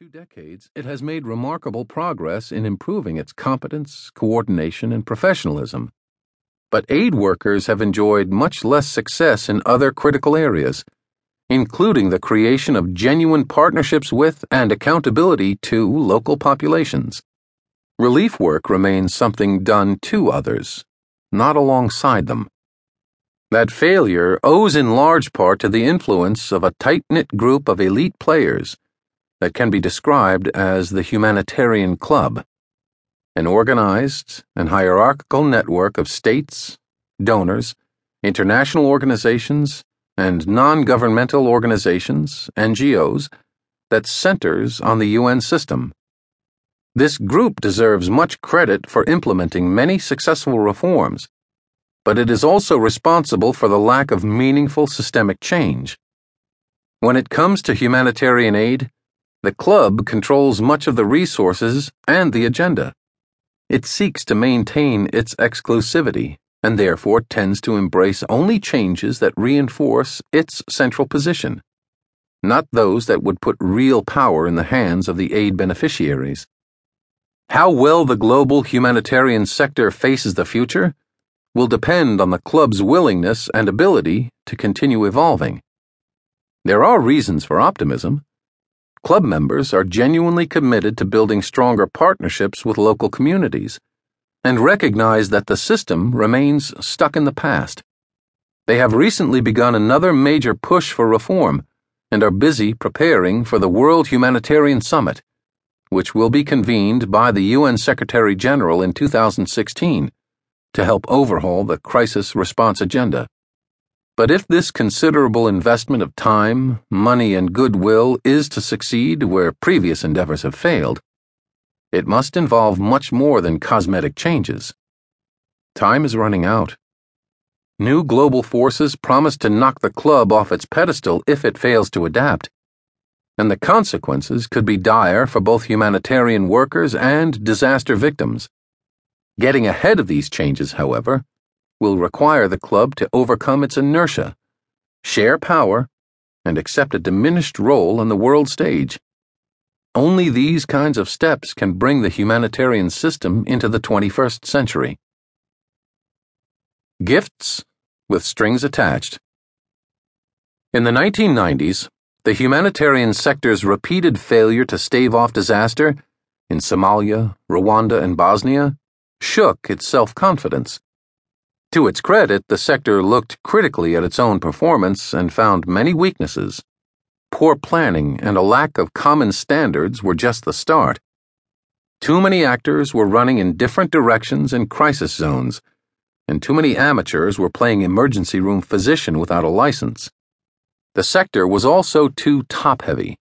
two decades, it has made remarkable progress in improving its competence, coordination, and professionalism. But aid workers have enjoyed much less success in other critical areas, including the creation of genuine partnerships with and accountability to local populations. Relief work remains something done to others, not alongside them. That failure owes in large part to the influence of a tight knit group of elite players that can be described as the Humanitarian Club, an organized and hierarchical network of states, donors, international organizations, and non governmental organizations, NGOs, that centers on the UN system. This group deserves much credit for implementing many successful reforms, but it is also responsible for the lack of meaningful systemic change. When it comes to humanitarian aid, the club controls much of the resources and the agenda. It seeks to maintain its exclusivity and therefore tends to embrace only changes that reinforce its central position, not those that would put real power in the hands of the aid beneficiaries. How well the global humanitarian sector faces the future will depend on the club's willingness and ability to continue evolving. There are reasons for optimism. Club members are genuinely committed to building stronger partnerships with local communities and recognize that the system remains stuck in the past. They have recently begun another major push for reform and are busy preparing for the World Humanitarian Summit, which will be convened by the UN Secretary General in 2016 to help overhaul the crisis response agenda. But if this considerable investment of time, money, and goodwill is to succeed where previous endeavors have failed, it must involve much more than cosmetic changes. Time is running out. New global forces promise to knock the club off its pedestal if it fails to adapt, and the consequences could be dire for both humanitarian workers and disaster victims. Getting ahead of these changes, however, will require the club to overcome its inertia, share power, and accept a diminished role on the world stage. Only these kinds of steps can bring the humanitarian system into the 21st century. Gifts with strings attached. In the 1990s, the humanitarian sector's repeated failure to stave off disaster in Somalia, Rwanda, and Bosnia shook its self confidence. To its credit, the sector looked critically at its own performance and found many weaknesses. Poor planning and a lack of common standards were just the start. Too many actors were running in different directions in crisis zones, and too many amateurs were playing emergency room physician without a license. The sector was also too top heavy,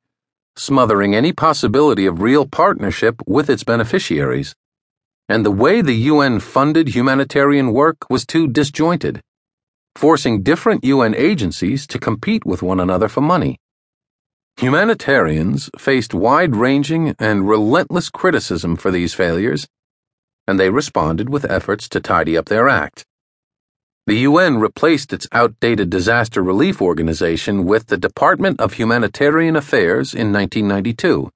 smothering any possibility of real partnership with its beneficiaries and the way the UN funded humanitarian work was too disjointed, forcing different UN agencies to compete with one another for money. Humanitarians faced wide ranging and relentless criticism for these failures, and they responded with efforts to tidy up their act. The UN replaced its outdated disaster relief organization with the Department of Humanitarian Affairs in 1992,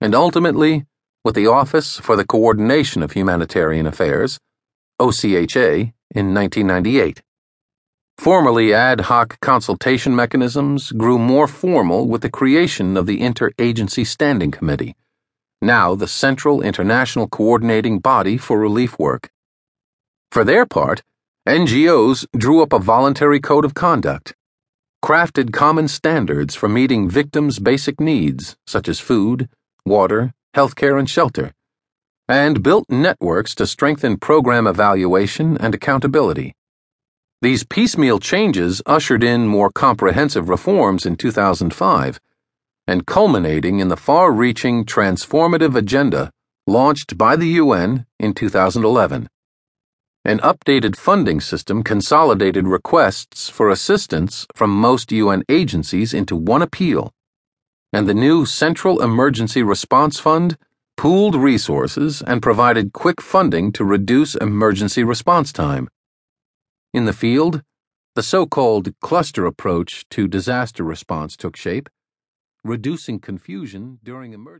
and ultimately, with the Office for the Coordination of Humanitarian Affairs, OCHA, in 1998. Formerly ad hoc consultation mechanisms grew more formal with the creation of the Interagency Standing Committee, now the central international coordinating body for relief work. For their part, NGOs drew up a voluntary code of conduct, crafted common standards for meeting victims' basic needs, such as food, water, healthcare, and shelter, and built networks to strengthen program evaluation and accountability. These piecemeal changes ushered in more comprehensive reforms in 2005 and culminating in the far reaching transformative agenda launched by the UN in 2011. An updated funding system consolidated requests for assistance from most UN agencies into one appeal and the new Central Emergency Response Fund pooled resources and provided quick funding to reduce emergency response time. In the field, the so called cluster approach to disaster response took shape, reducing confusion during emergency.